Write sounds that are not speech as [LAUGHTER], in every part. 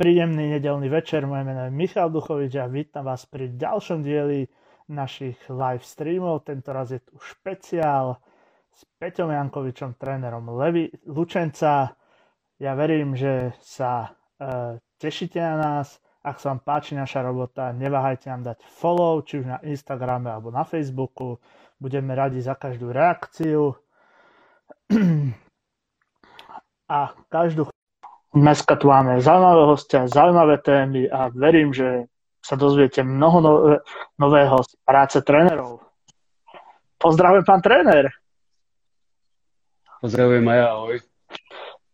príjemný nedelný večer, moje meno je Michal Duchovič a vítam vás pri ďalšom dieli našich live streamov. Tento raz je tu špeciál s Peťom Jankovičom, trénerom Levi Lučenca. Ja verím, že sa e, tešíte na nás. Ak sa vám páči naša robota, neváhajte nám dať follow, či už na Instagrame alebo na Facebooku. Budeme radi za každú reakciu. [CLEARS THROAT] A každú Dneska tu máme zaujímavé hostia, zaujímavé témy a verím, že sa dozviete mnoho nové, nového z práce trénerov. Pozdravujem, pán tréner. Pozdravujem aj ahoj.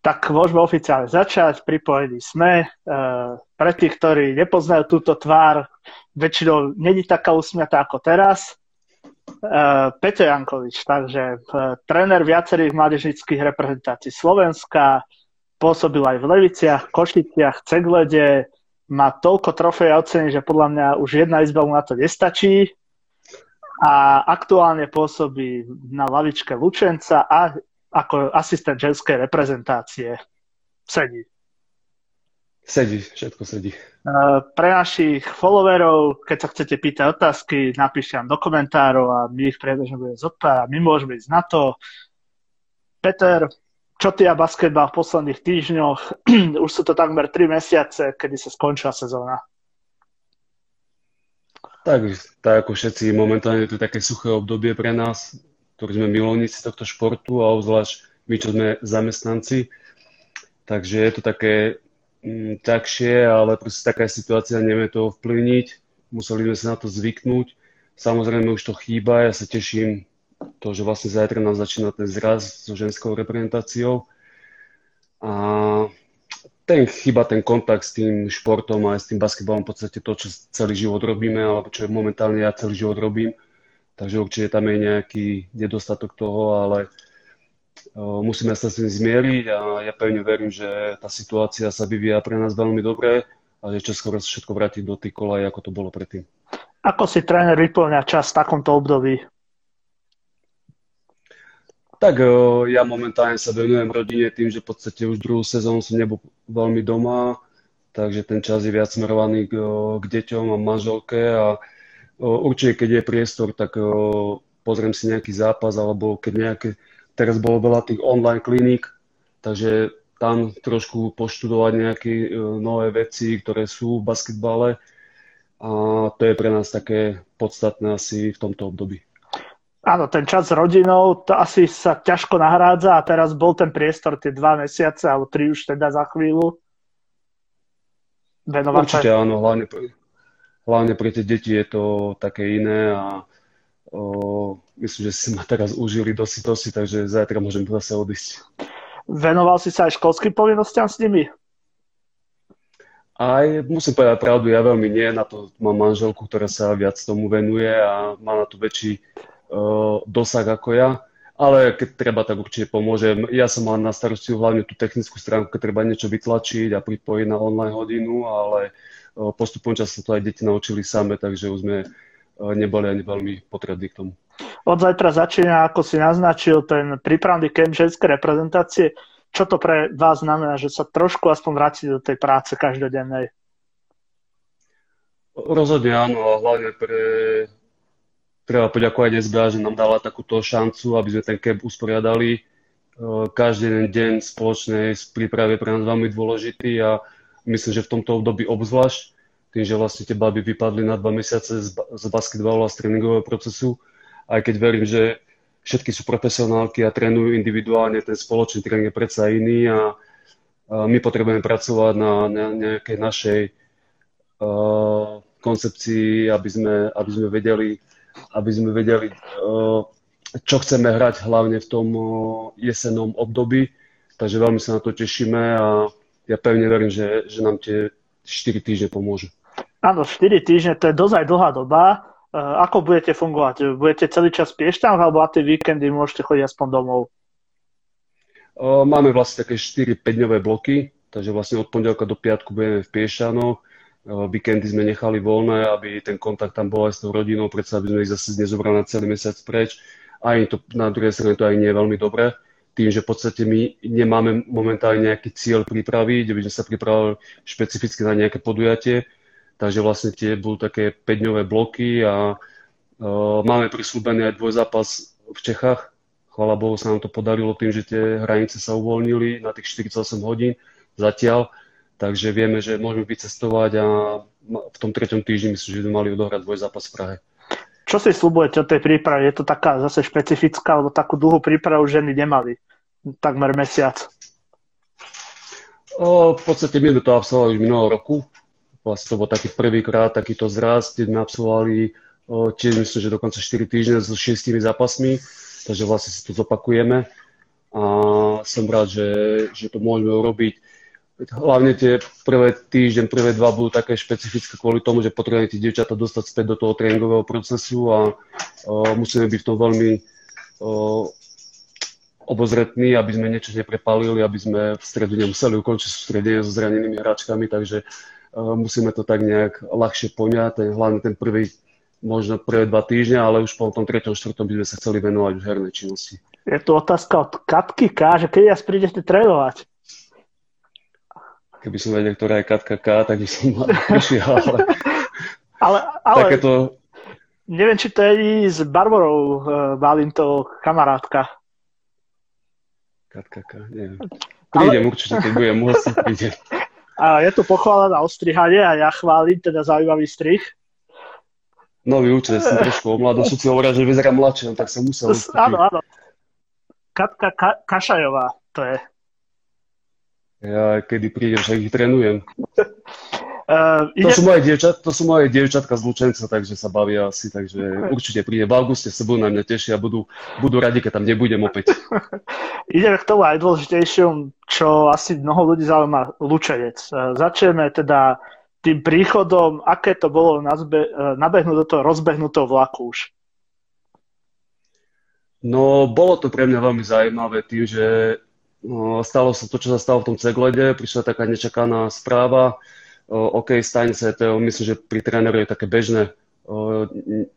Tak môžeme oficiálne začať. Pripojení sme. E, pre tých, ktorí nepoznajú túto tvár, väčšinou není taká usmiatá ako teraz. E, Peťo Jankovič, takže e, tréner viacerých mládežnických reprezentácií Slovenska, pôsobil aj v Leviciach, Košiciach, Ceglede, má toľko trofej a ocení, že podľa mňa už jedna izba mu na to nestačí a aktuálne pôsobí na lavičke Lučenca a ako asistent ženskej reprezentácie. Sedí. Sedí, všetko sedí. Pre našich followerov, keď sa chcete pýtať otázky, napíšte nám do komentárov a my ich priebežne budeme zodpovedať. My môžeme ísť na to. Peter, čo ty a basketbal v posledných týždňoch? [CLEARS THROAT] Už sú to takmer 3 mesiace, kedy sa skončila sezóna. Tak, tak ako všetci, momentálne je to také suché obdobie pre nás, ktorí sme milovníci tohto športu a obzvlášť my, čo sme zamestnanci. Takže je to také mm, ťažšie, ale proste taká situácia, nevieme to ovplyvniť. Museli sme sa na to zvyknúť. Samozrejme už to chýba, ja sa teším to, že vlastne zajtra nám začína ten zraz so ženskou reprezentáciou. A ten chyba ten kontakt s tým športom a s tým basketbalom v podstate to, čo celý život robíme, alebo čo momentálne ja celý život robím. Takže určite tam je nejaký nedostatok toho, ale musíme sa s tým zmieriť a ja pevne verím, že tá situácia sa vyvíja pre nás veľmi dobre a že čoskoro sa všetko vráti do tých kolaj, ako to bolo predtým. Ako si tréner vyplňa čas v takomto období? Tak ja momentálne sa venujem rodine tým, že v podstate už druhú sezónu som nebol veľmi doma, takže ten čas je viac smerovaný k, k deťom a manželke a určite, keď je priestor, tak pozriem si nejaký zápas, alebo keď nejaké, teraz bolo veľa tých online kliník, takže tam trošku poštudovať nejaké nové veci, ktoré sú v basketbale a to je pre nás také podstatné asi v tomto období. Áno, ten čas s rodinou, to asi sa ťažko nahrádza a teraz bol ten priestor tie dva mesiace, alebo tri už teda za chvíľu. Venovať Určite sa... áno, hlavne, hlavne pre tie deti je to také iné a o, myslím, že si ma teraz užili dosi, dosi, takže zajtra môžem zase odísť. Venoval si sa aj školským povinnostiam s nimi? Aj musím povedať pravdu, ja veľmi nie, na to mám manželku, ktorá sa viac tomu venuje a má na to väčší dosah ako ja, ale keď treba, tak určite pomôžem. Ja som mal na starosti hlavne tú technickú stránku, keď treba niečo vytlačiť a pripojiť na online hodinu, ale postupom času to aj deti naučili same, takže už sme neboli ani veľmi potrební k tomu. Od zajtra začína, ako si naznačil, ten prípravný kemp ženskej reprezentácie. Čo to pre vás znamená, že sa trošku aspoň vrátiť do tej práce každodennej? Rozhodne áno, a hlavne pre treba poďakovať SBA, že nám dala takúto šancu, aby sme ten camp usporiadali. E, každý jeden deň spoločnej prípravy je pre nás veľmi dôležitý a myslím, že v tomto období obzvlášť, tým, že vlastne tie baby vypadli na dva mesiace z, z basketbalu a z tréningového procesu, aj keď verím, že všetky sú profesionálky a trénujú individuálne, ten spoločný tréning je predsa iný a, my potrebujeme pracovať na, nejakej našej uh, koncepcii, aby sme, aby sme vedeli aby sme vedeli, čo chceme hrať hlavne v tom jesennom období. Takže veľmi sa na to tešíme a ja pevne verím, že, že nám tie 4 týždne pomôžu. Áno, 4 týždne to je dosť dlhá doba. Eh, ako budete fungovať? Budete celý čas v Piešťanoch alebo na tie víkendy môžete chodiť aspoň domov? Máme vlastne také 4-5 dňové bloky, takže vlastne od pondelka do piatku budeme v Piešťanoch Víkendy sme nechali voľné, aby ten kontakt tam bol aj s tou rodinou, predsa aby sme ich zase nezobrali na celý mesiac preč. Aj to, na druhej strane to aj nie je veľmi dobré, tým, že v podstate my nemáme momentálne nejaký cieľ prípravy, kde by sme sa pripravili špecificky na nejaké podujatie, takže vlastne tie budú také 5-dňové bloky a uh, máme prislúbený aj dvojzápas v Čechách. Chvala Bohu sa nám to podarilo tým, že tie hranice sa uvoľnili na tých 48 hodín zatiaľ, takže vieme, že môžeme vycestovať a v tom treťom týždni myslím, že by mali odohrať dvojzápas v Prahe. Čo si slúbujete od tej prípravy? Je to taká zase špecifická, alebo takú dlhú prípravu ženy nemali? Takmer mesiac. O, v podstate my sme to absolvovali už minulého roku. Vlastne to bol taký prvýkrát takýto zrast, kde sme absolvovali o, tiež myslím, že dokonca 4 týždne so 6 zápasmi, takže vlastne si to zopakujeme. A som rád, že, že to môžeme urobiť hlavne tie prvé týždeň, prvé dva budú také špecifické kvôli tomu, že potrebujeme tie dievčatá dostať späť do toho tréningového procesu a uh, musíme byť v tom veľmi uh, obozretní, aby sme niečo neprepálili, aby sme v stredu nemuseli ukončiť sústredenie so zranenými hráčkami, takže uh, musíme to tak nejak ľahšie poňať, hlavne ten prvý, možno prvé dva týždňa, ale už po tom treťom, štvrtom by sme sa chceli venovať už hernej činnosti. Je tu otázka od Katky K, že keď ja prídete trénovať? Keby som vedel, ktorá je Katka K, tak by som [LAUGHS] prišiel, ale... ale, ale takéto... Neviem, či to je s Barborou uh, to kamarátka. Katka K, neviem. Prídem ale... určite, keď budem môcť, prídem. [LAUGHS] A je tu pochvála na ostrihanie a ja chválim teda zaujímavý strih. Nový účet, som trošku o mladosti, si hovoril, že vyzerá mladšie, no tak som musel. Áno, áno. Katka Ka- Kašajová, to je. Ja kedy prídem, však ich trénujem. Uh, [LAUGHS] ide... to, sú moje dievčat, to sú moje dievčatka z Lučenca, takže sa bavia asi, takže určite príde. V auguste sa budú na mňa tešia a budú, budú radi, keď tam nebudem opäť. [LAUGHS] Ideme k tomu aj dôležitejšom, čo asi mnoho ľudí zaujíma, Lučenec. Uh, začneme teda tým príchodom, aké to bolo nazbe, uh, nabehnúť do toho rozbehnutého vlaku už. No, bolo to pre mňa veľmi zaujímavé tým, že stalo sa to, čo sa stalo v tom ceglede, prišla taká nečakaná správa, OK, stane sa to, myslím, že pri trénerovi je také bežné.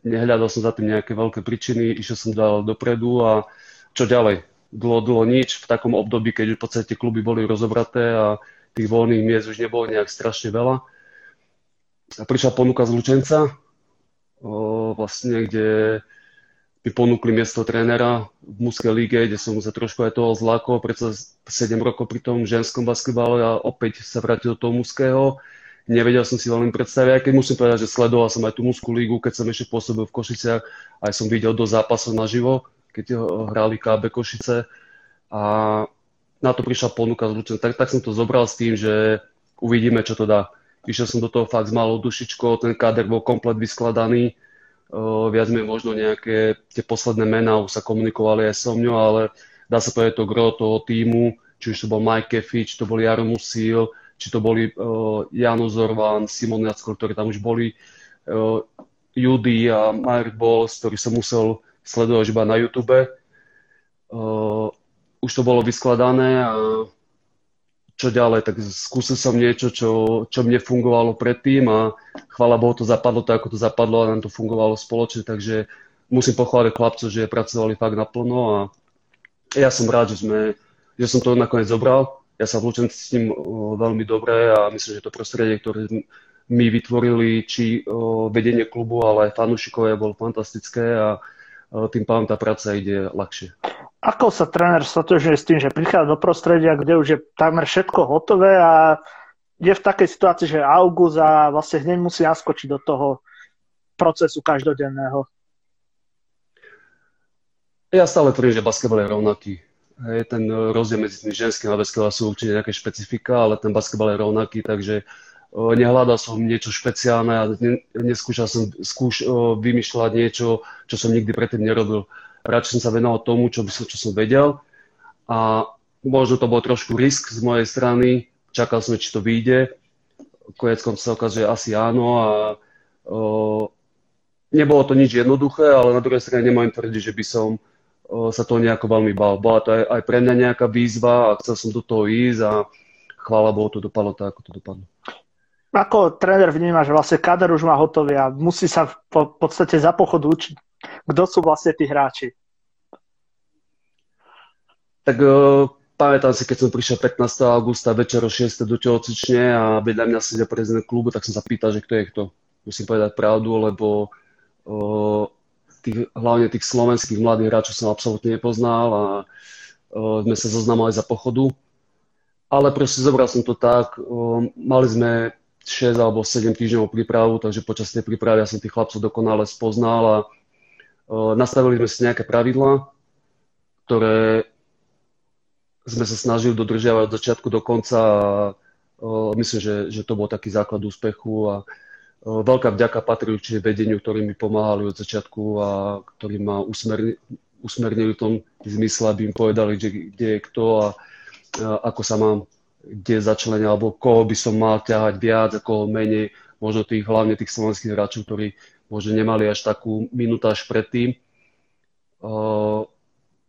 Nehľadal som za tým nejaké veľké príčiny, išiel som dal dopredu a čo ďalej? Dlho, dlho nič. V takom období, keď v podstate kluby boli rozobraté a tých voľných miest už nebolo nejak strašne veľa. A prišla ponuka z Lučenca, vlastne, kde mi ponúkli miesto trénera v mužskej líge, kde som sa trošku aj toho zlákol, predsa 7 rokov pri tom ženskom basketbale a opäť sa vrátil do toho mužského. Nevedel som si veľmi predstaviť, aj keď musím povedať, že sledoval som aj tú mužskú lígu, keď som ešte pôsobil v Košiciach, aj som videl do zápasov naživo, keď hrali KB Košice a na to prišla ponuka z Lučen. Tak, tak som to zobral s tým, že uvidíme, čo to dá. Išiel som do toho fakt s malou dušičkou, ten káder bol komplet vyskladaný, viac menej možno nejaké tie posledné mená už sa komunikovali aj so mňou, ale dá sa povedať to gro toho týmu, či už to bol Mike Keffi, či to boli Jaro Musil, či to boli uh, Jano Zorvan, Simon Jacko, ktorí tam už boli, uh, Judy a Mark Bols, ktorý som musel sledovať iba na YouTube. Uh, už to bolo vyskladané a čo ďalej, tak skúsil som niečo, čo, čo mne fungovalo predtým a chvála Bohu to zapadlo tak, ako to zapadlo a nám to fungovalo spoločne, takže musím pochváliť chlapcov, že pracovali fakt naplno a ja som rád, že, sme, že som to nakoniec zobral. Ja sa vlúčim s tým veľmi dobre a myslím, že to prostredie, ktoré my vytvorili, či vedenie klubu, ale aj fanúšikovia, bolo fantastické a tým pádom tá práca ide ľahšie. Ako sa tréner stotožňuje s tým, že prichádza do prostredia, kde už je takmer všetko hotové a je v takej situácii, že august a vlastne hneď musí naskočiť do toho procesu každodenného? Ja stále tvrdím, že basketbal je rovnaký. Hej, ten rozdiel medzi tým ženským a basketbalom sú určite nejaké špecifika, ale ten basketbal je rovnaký, takže nehľadal som niečo špeciálne a neskúšal som skúš, vymýšľať niečo, čo som nikdy predtým nerobil radšej som sa venoval tomu, čo, by čo som vedel a možno to bol trošku risk z mojej strany, čakal som, či to vyjde, konec sa ukazuje asi áno a o, nebolo to nič jednoduché, ale na druhej strane nemôžem tvrdiť, že by som o, sa toho nejako veľmi bal. Bola to aj, aj pre mňa nejaká výzva a chcel som do toho ísť a chvála Bohu to dopadlo tak, ako to dopadlo. Ako tréner vníma, že vlastne kader už má hotový a musí sa v podstate za pochodu učiť kto sú vlastne tí hráči? Tak uh, pamätám si, keď som prišiel 15. augusta večer o 6. do telocvične a vedľa mňa sedia prezident klubu, tak som sa pýtal, že kto je kto. Musím povedať pravdu, lebo uh, tých, hlavne tých slovenských mladých hráčov som absolútne nepoznal a uh, sme sa zoznamali za pochodu. Ale proste zobral som to tak, mali sme 6 alebo 7 týždňov prípravu, takže počas tej prípravy ja som tých chlapcov dokonale spoznal a uh, nastavili sme si nejaké pravidlá, ktoré sme sa snažili dodržiavať od začiatku do konca a uh, myslím, že, že to bol taký základ úspechu a uh, veľká vďaka patrí určite vedeniu, ktorí mi pomáhali od začiatku a ktorí ma usmerni, usmernili v tom zmysle, aby im povedali, že, kde je kto a ako sa mám kde začlenia, alebo koho by som mal ťahať viac a koho menej, možno tých, hlavne tých slovenských hráčov, ktorí možno nemali až takú minutáž predtým. Uh,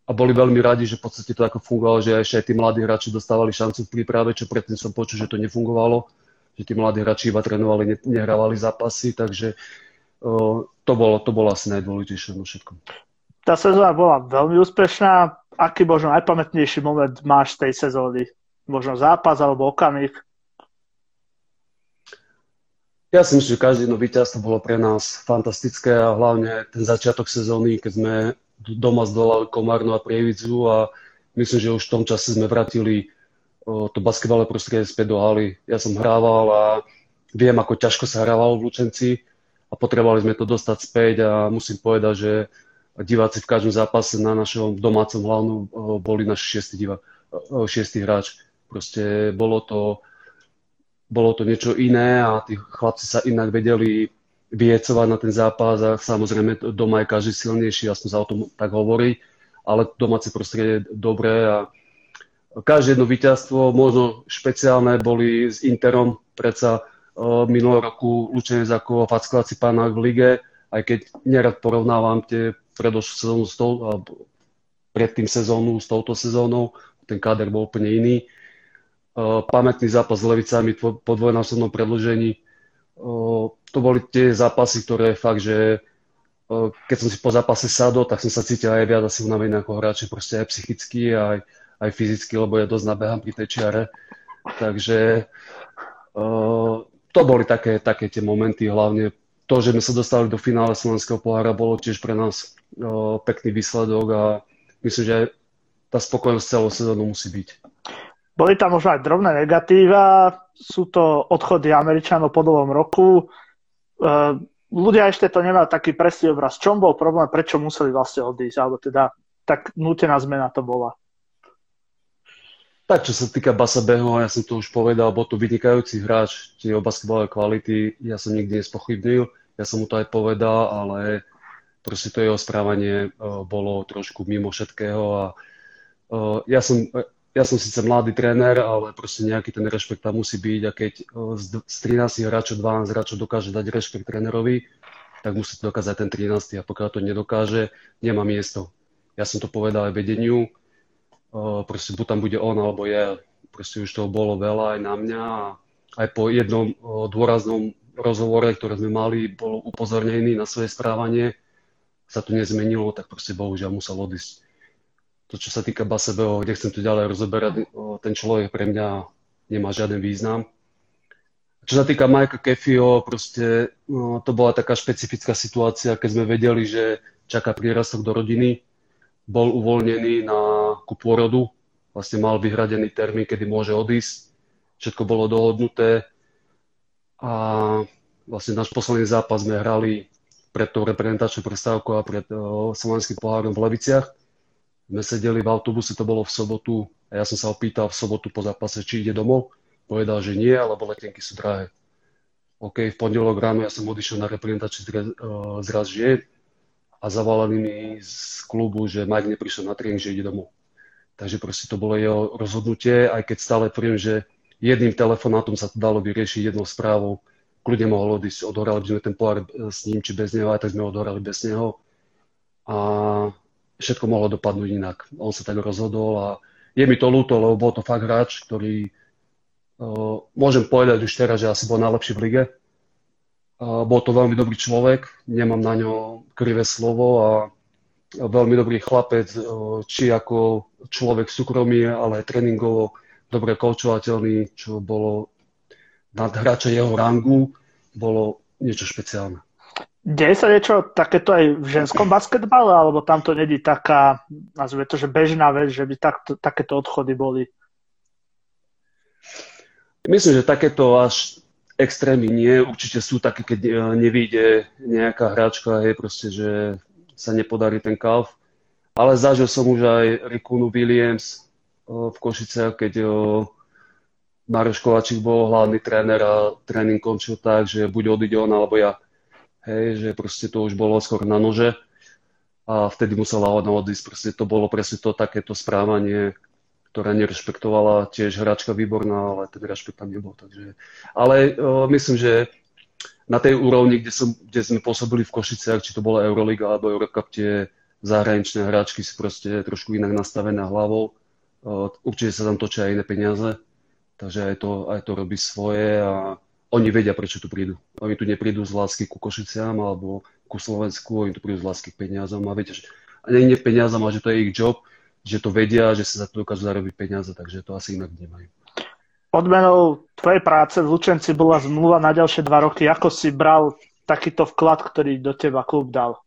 a boli veľmi radi, že v podstate to ako fungovalo, že ešte aj tí mladí hráči dostávali šancu v príprave, čo predtým som počul, že to nefungovalo, že tí mladí hráči iba trénovali, ne, nehrávali zápasy, takže uh, to, bolo, to bolo asi najdôležitejšie no všetko. Tá sezóna bola veľmi úspešná. Aký možno najpamätnejší moment máš z tej sezóny? Možno zápas alebo okamih? Ja si myslím, že každé jedno víťazstvo bolo pre nás fantastické a hlavne ten začiatok sezóny, keď sme doma zdolali Komárnu a Prievidzu a myslím, že už v tom čase sme vratili to basketbalové prostredie späť do haly. Ja som hrával a viem, ako ťažko sa hrávalo v Lučenci a potrebovali sme to dostať späť a musím povedať, že diváci v každom zápase na našom domácom hlavnom boli naši šiesti, diva, šiesti hráč. Proste bolo to, bolo to niečo iné a tí chlapci sa inak vedeli vyjecovať na ten zápas a samozrejme doma je každý silnejší, aspoň sa o tom tak hovorí, ale domáce prostredie je dobré a každé jedno víťazstvo, možno špeciálne boli s Interom, predsa uh, minulý roku Lučenec ako fackovací pánák v lige, aj keď nerad porovnávam tie predošlú sezónu s tou, predtým sezónu s touto sezónou, ten káder bol úplne iný. Pamätný zápas s Levicami po dvojnásobnom predložení, to boli tie zápasy, ktoré fakt, že keď som si po zápase sadol, tak som sa cítil aj viac asi unavený ako hráč, proste aj psychicky, aj, aj fyzicky, lebo ja dosť nabehám pri tej čiare. Takže to boli také, také tie momenty, hlavne to, že sme sa dostali do finále Slovenského pohára, bolo tiež pre nás pekný výsledok a myslím, že aj tá spokojnosť celou sezónu musí byť. Boli tam možno aj drobné negatíva, sú to odchody Američanov po dlhom roku. Uh, ľudia ešte to nemajú taký presný obraz. Čom bol problém, prečo museli vlastne odísť, alebo teda tak nutená zmena to bola. Tak, čo sa týka Basa Beho, ja som to už povedal, bol to vynikajúci hráč, tie basketbalové kvality, ja som nikdy nespochybnil, ja som mu to aj povedal, ale proste to jeho správanie uh, bolo trošku mimo všetkého a uh, ja som, ja som síce mladý tréner, ale proste nejaký ten rešpekt tam musí byť a keď z 13 hráčov 12 hráčov dokáže dať rešpekt trénerovi, tak musí to dokázať ten 13. a pokiaľ to nedokáže, nemá miesto. Ja som to povedal aj vedeniu, proste buď tam bude on alebo je. Proste už toho bolo veľa aj na mňa a aj po jednom dôraznom rozhovore, ktoré sme mali, bol upozornený na svoje správanie, sa to nezmenilo, tak proste bohužiaľ musel odísť to, čo sa týka Basebeo, nechcem to ďalej rozoberať, ten človek pre mňa nemá žiaden význam. Čo sa týka Majka Kefio, proste no, to bola taká špecifická situácia, keď sme vedeli, že čaká prírastok do rodiny, bol uvoľnený na ku pôrodu, vlastne mal vyhradený termín, kedy môže odísť, všetko bolo dohodnuté. A vlastne náš posledný zápas sme hrali pred tou reprezentačnou prestávkou a pred uh, slovenským pohárom v Leviciach sme sedeli v autobuse, to bolo v sobotu, a ja som sa opýtal v sobotu po zápase, či ide domov. Povedal, že nie, lebo letenky sú drahé. OK, v pondelok ráno ja som odišiel na reprezentačný zraz žien a zavolali mi z klubu, že Mike neprišiel na tréning, že ide domov. Takže proste to bolo jeho rozhodnutie, aj keď stále tvrdím, že jedným telefonátom sa to dalo vyriešiť jednou správou. Kľudne mohol odísť, odohrali by sme ten pohár s ním či bez neho, aj tak sme odohrali bez neho. A všetko mohlo dopadnúť inak. On sa tak rozhodol a je mi to ľúto, lebo bol to fakt hráč, ktorý uh, môžem povedať už teraz, že asi bol najlepší v lige. Uh, bol to veľmi dobrý človek, nemám na ňo krivé slovo a veľmi dobrý chlapec, či ako človek súkromie, ale aj tréningovo dobre koučovateľný, čo bolo nad hráča jeho rangu, bolo niečo špeciálne. Deje sa niečo takéto aj v ženskom basketbale, alebo tam to není taká, nazvime to, že bežná vec, že by takto, takéto odchody boli? Myslím, že takéto až extrémy nie. Určite sú také, keď e, nevíde nejaká hráčka, je proste, že sa nepodarí ten kalf. Ale zažil som už aj Rikunu Williams e, v Košice, keď e, Maroš Kovačík bol hlavný tréner a tréning končil tak, že buď odíde on, alebo ja. Hej, že proste to už bolo skôr na nože a vtedy musela ona odísť. Proste to bolo presne to takéto správanie, ktorá nerešpektovala tiež hráčka výborná, ale ten rešpekt tam nebol. Takže... Ale uh, myslím, že na tej úrovni, kde, som, kde sme pôsobili v Košiciach, či to bola Euroliga alebo Eurocup, tie zahraničné hráčky sú proste trošku inak nastavené hlavou. Uh, určite sa tam točia aj iné peniaze, takže aj to, aj to robí svoje a oni vedia, prečo tu prídu. Oni tu neprídu z lásky ku Košiciam alebo ku Slovensku, oni tu prídu z lásky k peniazom a viete, že nie, nie peniazom, ale že to je ich job, že to vedia, že sa za to dokážu zarobiť peniaze, takže to asi inak nemajú. Odmenou tvojej práce v Lučenci bola zmluva na ďalšie dva roky. Ako si bral takýto vklad, ktorý do teba klub dal?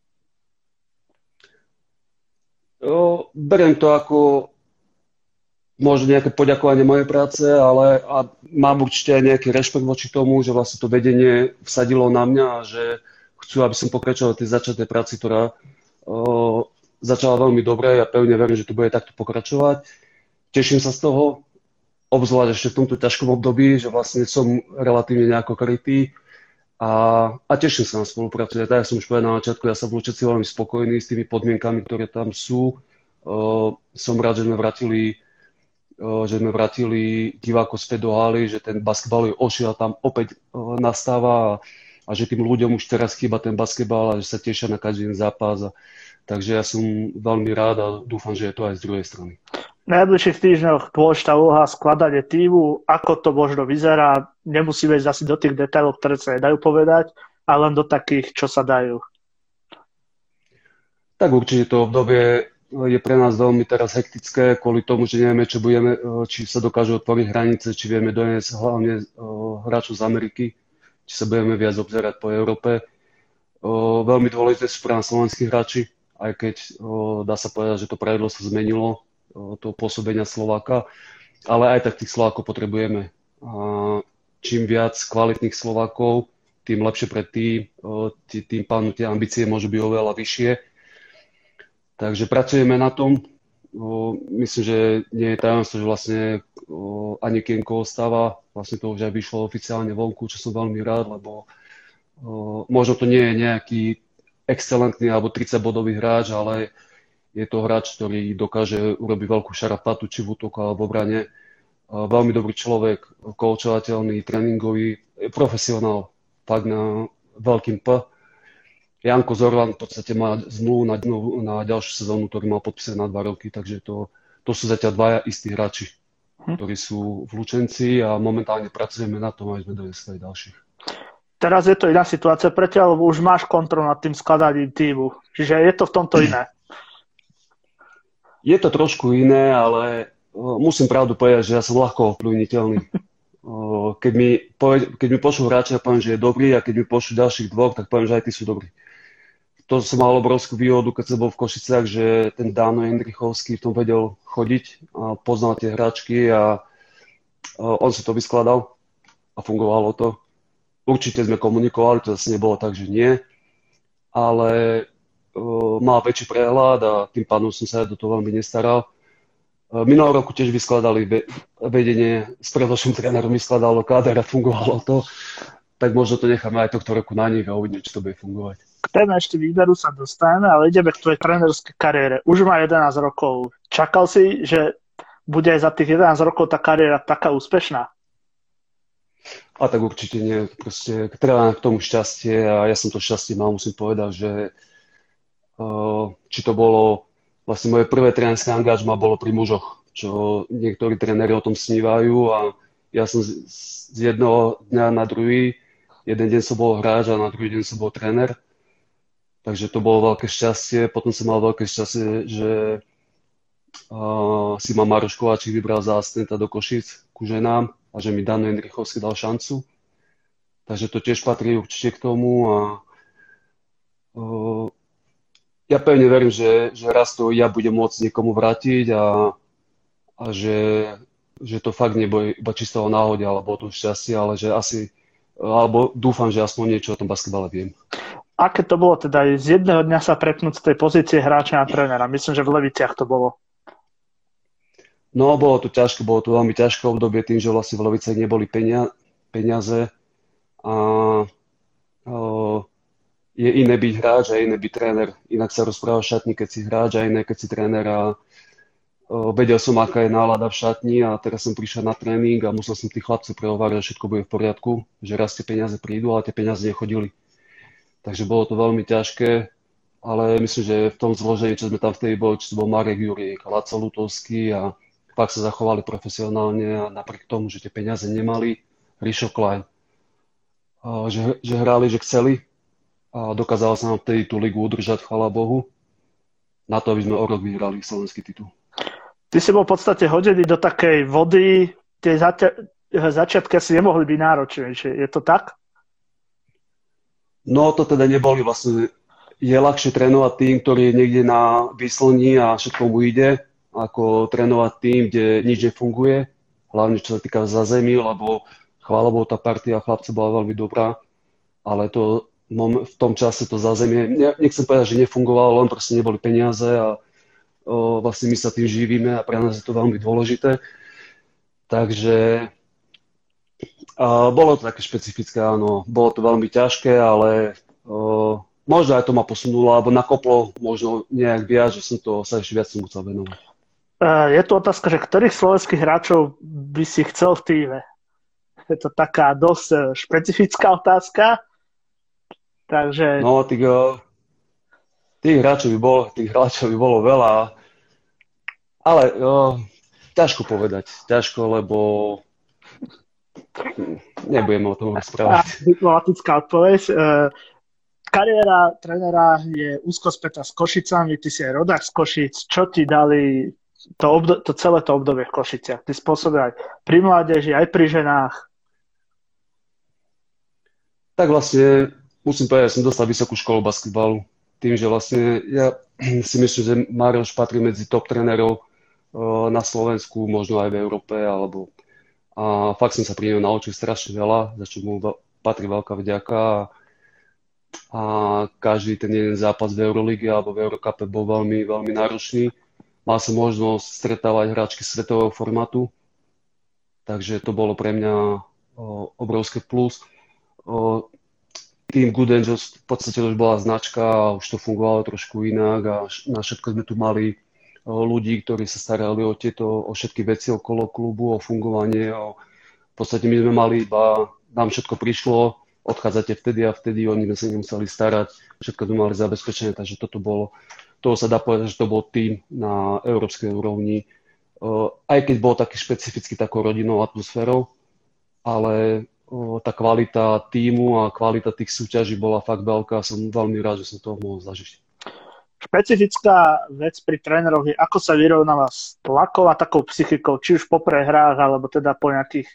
O, beriem to ako možno nejaké poďakovanie mojej práce, ale a mám určite aj nejaký rešpekt voči tomu, že vlastne to vedenie vsadilo na mňa a že chcú, aby som pokračoval tej začatej práci, ktorá o, začala veľmi dobre. Ja pevne verím, že to bude takto pokračovať. Teším sa z toho, obzvlášť ešte v tomto ťažkom období, že vlastne som relatívne nejako krytý a, a teším sa na spoluprácu. Ja, tak som už povedal na začiatku, ja som v Lučeci veľmi spokojný s tými podmienkami, ktoré tam sú. Uh, som rád, že sme vrátili že sme vrátili divákov späť do haly, že ten basketbalový ošiel tam opäť nastáva a, a že tým ľuďom už teraz chýba ten basketbal a že sa tešia na každý zápas. A, takže ja som veľmi rád a dúfam, že je to aj z druhej strany. V najbližších týždňoch dôležitá úloha skladanie týmu, ako to možno vyzerá, nemusíme ísť asi do tých detailov, ktoré sa nedajú povedať, ale len do takých, čo sa dajú. Tak určite to obdobie je pre nás veľmi teraz hektické kvôli tomu, že nevieme, čo budeme, e, či sa dokážu otvoriť hranice, či vieme doniesť hlavne e, hráčov z Ameriky, či sa budeme viac obzerať po Európe. E, veľmi dôležité sú pre nás slovenskí hráči, aj keď dá sa povedať, že to pravidlo sa zmenilo, to pôsobenia Slováka, ale aj tak tých Slovákov potrebujeme. A čím viac kvalitných Slovákov, tým lepšie pre tým, tým pádom tie ambície môžu byť oveľa vyššie Takže pracujeme na tom. O, myslím, že nie je tajomstvo, že vlastne o, ani Kienko ostáva. Vlastne to už aj vyšlo oficiálne vonku, čo som veľmi rád, lebo o, možno to nie je nejaký excelentný alebo 30-bodový hráč, ale je to hráč, ktorý dokáže urobiť veľkú šarapatu, či v útoku alebo v obrane. Veľmi dobrý človek, koučovateľný, tréningový, profesionál, fakt na veľkým P Janko Zorlan v podstate má zmluvu na, na ďalšiu sezónu, ktorý mal podpísať na dva roky, takže to, to sú zatiaľ dvaja istí hráči, hm. ktorí sú v Lučenci a momentálne pracujeme na tom, aby sme donesli aj ďalších. Teraz je to iná situácia pre ťa, lebo už máš kontrol nad tým skladaním týmu. Čiže je to v tomto iné. Je to trošku iné, ale musím pravdu povedať, že ja som ľahko ovplyvniteľný. [LAUGHS] Keď mi, keď mi pošlú hráča, poviem, že je dobrý a keď mi pošlú ďalších dvoch, tak poviem, že aj tí sú dobrí to som mal obrovskú výhodu, keď som bol v Košicách, že ten Dáno Jendrichovský v tom vedel chodiť a poznal tie hráčky a on si to vyskladal a fungovalo to. Určite sme komunikovali, to zase nebolo tak, že nie, ale uh, mal väčší prehľad a tým pádom som sa do toho veľmi nestaral. Uh, minulý roku tiež vyskladali vedenie, s predošlým trénerom vyskladalo káder a fungovalo to, tak možno to necháme aj tohto roku na nich a uvidíme, či to bude fungovať. K téme ešte výberu sa dostaneme, ale ideme k tvojej trénerskej kariére. Už má 11 rokov. Čakal si, že bude aj za tých 11 rokov tá kariéra taká úspešná? A tak určite nie. Proste treba k tomu šťastie a ja som to šťastie mal, musím povedať, že či to bolo vlastne moje prvé trénerské angažma bolo pri mužoch, čo niektorí tréneri o tom snívajú a ja som z, jednoho dňa na druhý, jeden deň som bol hráč a na druhý deň som bol tréner takže to bolo veľké šťastie. Potom som mal veľké šťastie, že uh, si ma Maroš Kováčik vybral za asistenta do Košic ku ženám a že mi Dano Jendrichovský dal šancu. Takže to tiež patrí určite k tomu a uh, ja pevne verím, že, že raz to ja budem môcť niekomu vrátiť a, a že, že to fakt nebude iba čisto náhode alebo o tom šťastie, ale že asi, alebo dúfam, že aspoň niečo o tom basketbale viem. Aké to bolo teda z jedného dňa sa prepnúť z tej pozície hráča na trénera? Myslím, že v Leviciach to bolo. No, bolo to ťažké, bolo to veľmi ťažké obdobie tým, že vlastne v Leviciach neboli peniaze a o, je iné byť hráč a iné byť tréner. Inak sa rozpráva v šatni, keď si hráč a iné, keď si tréner a o, vedel som, aká je nálada v šatni a teraz som prišiel na tréning a musel som tých chlapcov prehovárať, že všetko bude v poriadku, že raz tie peniaze prídu, ale tie peniaze nechodili. Takže bolo to veľmi ťažké, ale myslím, že v tom zložení, čo sme tam vtedy boli, či to bol Marek Jurík, Laco Lutovský a fakt sa zachovali profesionálne a napriek tomu, že tie peniaze nemali, Rišo Klein že, že hrali, že chceli a dokázalo sa nám vtedy tú ligu udržať, chvala Bohu, na to, aby sme o rok vyhrali slovenský titul. Ty si bol v podstate hodený do takej vody, tie zaťa- začiatky asi nemohli byť náročnejšie. Je to tak? No to teda neboli vlastne. Je ľahšie trénovať tým, ktorý je niekde na výslní a všetko mu ide, ako trénovať tým, kde nič nefunguje, hlavne čo sa týka zazemí, lebo chvála Bohu, tá partia chlapcov bola veľmi dobrá, ale to v tom čase to zázemie, nechcem povedať, že nefungovalo, len proste neboli peniaze a o, vlastne my sa tým živíme a pre nás je to veľmi dôležité. Takže bolo to také špecifické, áno, bolo to veľmi ťažké, ale o, možno aj to ma posunulo, alebo nakoplo možno nejak viac, že som to sa ešte viac musel venovať. Je tu otázka, že ktorých slovenských hráčov by si chcel v týme? je to taká dosť e, špecifická otázka. Takže... No, tých, e, tých hráčov by bolo, tých hráčov by bolo veľa, ale uh, ťažko povedať. Ťažko, lebo nebudeme o tom rozprávať. Diplomatická odpoveď. Uh, kariéra trénera je úzko spätá s Košicami, ty si aj rodák z Košic. Čo ti dali to, obdo- to celé to obdobie v Košiciach? Ty spôsobil aj pri mládeži, aj pri ženách. Tak vlastne musím povedať, že som dostal vysokú školu basketbalu. Tým, že vlastne ja [CLEARS THROAT] si myslím, že Maroš patrí medzi top trénerov eh, na Slovensku, možno aj v Európe, alebo a fakt som sa pri ňom naučil strašne veľa, za čo mu patrí veľká vďaka. A, každý ten jeden zápas v Eurolíge alebo v Eurocupe bol veľmi, veľmi náročný. Mal som možnosť stretávať hráčky svetového formátu, takže to bolo pre mňa o, obrovské plus tým Good Angels v podstate už bola značka už to fungovalo trošku inak a na všetko sme tu mali ľudí, ktorí sa starali o tieto, o všetky veci okolo klubu, o fungovanie. O, v podstate my sme mali iba, nám všetko prišlo, odchádzate vtedy a vtedy, oni sme sa nemuseli starať, všetko sme mali zabezpečené, takže toto bolo, toho sa dá povedať, že to bol tým na európskej úrovni, aj keď bol taký špecificky takou rodinnou atmosférou, ale tá kvalita týmu a kvalita tých súťaží bola fakt veľká. Som veľmi rád, že som to mohol zažiť. Špecifická vec pri tréneroch je, ako sa vyrovnáva s tlakou a takou psychikou, či už po prehrách, alebo teda po nejakých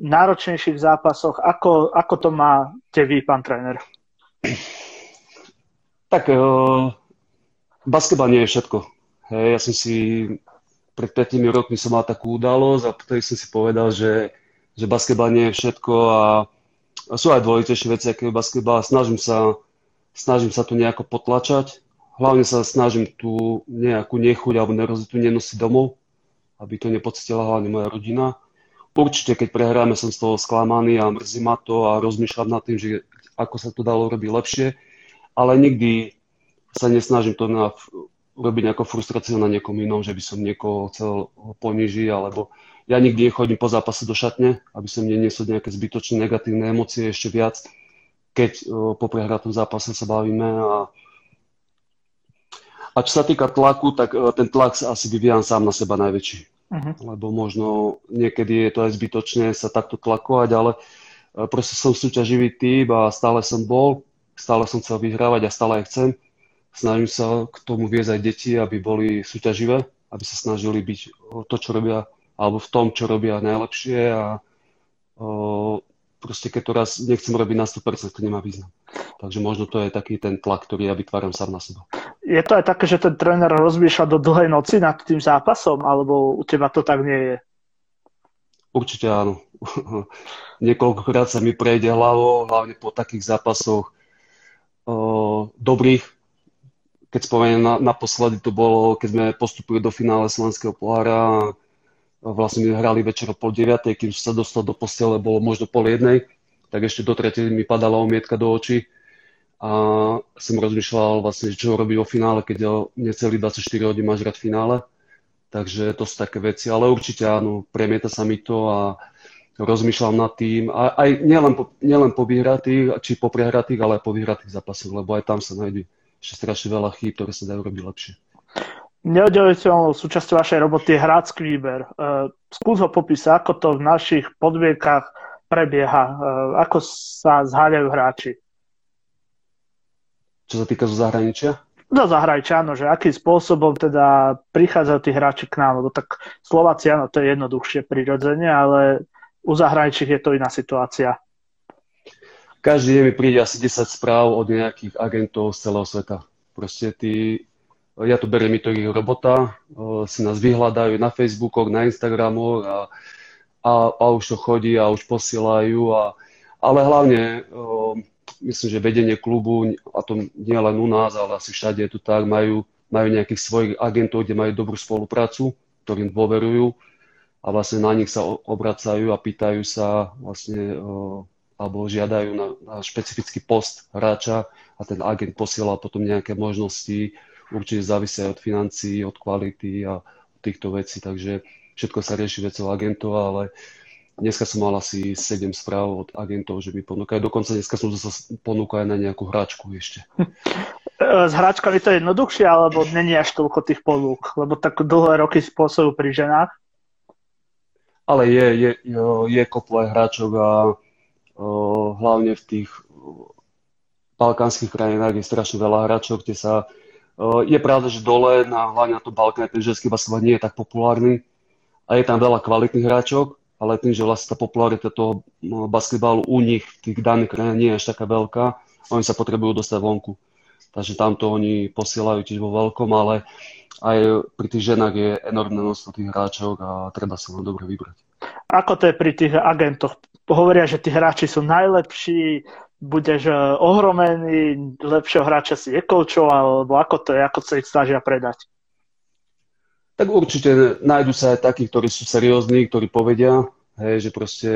náročnejších zápasoch. Ako, ako to máte vy, pán tréner? Tak, uh, basketbal nie je všetko. Hej, ja som si pred 5 rokmi som mal takú udalosť a vtedy som si povedal, že že basketbal nie je všetko a, sú aj dôležitejšie veci, ako je basketbal. Snažím sa, snažím sa tu nejako potlačať. Hlavne sa snažím tu nejakú nechuť alebo nerozitu nenosiť domov, aby to nepocitila hlavne moja rodina. Určite, keď prehráme, som z toho sklamaný a mrzí ma to a rozmýšľam nad tým, že ako sa to dalo robiť lepšie, ale nikdy sa nesnažím to na, robiť nejakú frustráciu na niekom inom, že by som niekoho chcel ponižiť alebo ja nikdy nechodím po zápase do šatne, aby som neniesol nejaké zbytočné negatívne emócie ešte viac, keď po prehratom zápase sa bavíme. A, a čo sa týka tlaku, tak e, ten tlak sa asi vyvíjam sám na seba najväčší. Uh-huh. Lebo možno niekedy je to aj zbytočné sa takto tlakovať, ale e, proste som súťaživý typ a stále som bol. stále som chcel vyhrávať a stále aj chcem. Snažím sa k tomu viesť aj deti, aby boli súťaživé, aby sa snažili byť to, čo robia, alebo v tom, čo robia najlepšie a o, proste keď to raz nechcem robiť na 100%, to nemá význam. Takže možno to je taký ten tlak, ktorý ja vytváram sám na seba. Je to aj také, že ten tréner rozmýšľa do dlhej noci nad tým zápasom, alebo u teba to tak nie je? Určite áno. [LAUGHS] Niekoľkokrát sa mi prejde hlavou, hlavne po takých zápasoch o, dobrých. Keď spomeniem, na, naposledy to bolo, keď sme postupili do finále Slovenského pohára, vlastne my hrali večer o pol deviatej, kým sa dostal do postele, bolo možno pol jednej, tak ešte do tretej mi padala omietka do očí a som rozmýšľal vlastne, čo robiť vo finále, keď necelý 24 hodín máš hrať finále Takže to sú také veci, ale určite áno, premieta sa mi to a rozmýšľam nad tým. A aj nielen po, nielen po vyhratých, či po prehratých, ale aj po vyhratých zápasoch, lebo aj tam sa nájde ešte strašne veľa chýb, ktoré sa dajú robiť lepšie. Neoddeliteľnou súčasťou vašej roboty je hrácky výber. Uh, skús ho popísať, ako to v našich podmienkach prebieha, uh, ako sa zháňajú hráči. Čo sa týka zo zahraničia? do zahrajčia, áno, že akým spôsobom teda prichádzajú tí hráči k nám, lebo tak Slováci, áno, to je jednoduchšie prirodzene, ale u zahraničných je to iná situácia. Každý deň mi príde asi 10 správ od nejakých agentov z celého sveta. Proste tí, ja to beriem, mi to ich robota, si nás vyhľadajú na Facebookoch, na Instagramoch a, a, a už to chodí a už posielajú. A, ale hlavne myslím, že vedenie klubu, a to nie len u nás, ale asi všade je to tak, majú, majú nejakých svojich agentov, kde majú dobrú spoluprácu, ktorým dôverujú a vlastne na nich sa obracajú a pýtajú sa vlastne alebo žiadajú na, na špecifický post hráča a ten agent posiela potom nejaké možnosti, určite závisia od financií, od kvality a od týchto vecí, takže všetko sa rieši vecou agentov, ale Dneska som mal asi 7 správ od agentov, že mi ponúkajú. Dokonca dneska som zase ponúkal aj na nejakú hráčku ešte. [LAUGHS] S hráčkami to je jednoduchšie, alebo není až toľko tých ponúk? Lebo tak dlhé roky spôsobujú pri ženách. Ale je, je, je, je kopu aj hráčok a hlavne v tých balkánskych krajinách je strašne veľa hráčov, kde sa... O, je pravda, že dole, na, hlavne na tom Balkáne, ten ženský basketbal nie je tak populárny a je tam veľa kvalitných hráčov, ale tým, že vlastne tá popularita toho no, basketbalu u nich v tých daných krajinách nie je až taká veľká, oni sa potrebujú dostať vonku. Takže tamto oni posielajú tiež vo veľkom, ale aj pri tých ženách je enormné množstvo tých hráčov a treba sa len dobre vybrať. Ako to je pri tých agentoch? Hovoria, že tí hráči sú najlepší, budeš e, ohromený, lepšieho hráča si nekoučoval, alebo ako to je, ako sa ich snažia predať? tak určite nájdu sa aj takí, ktorí sú seriózni, ktorí povedia, hej, že proste,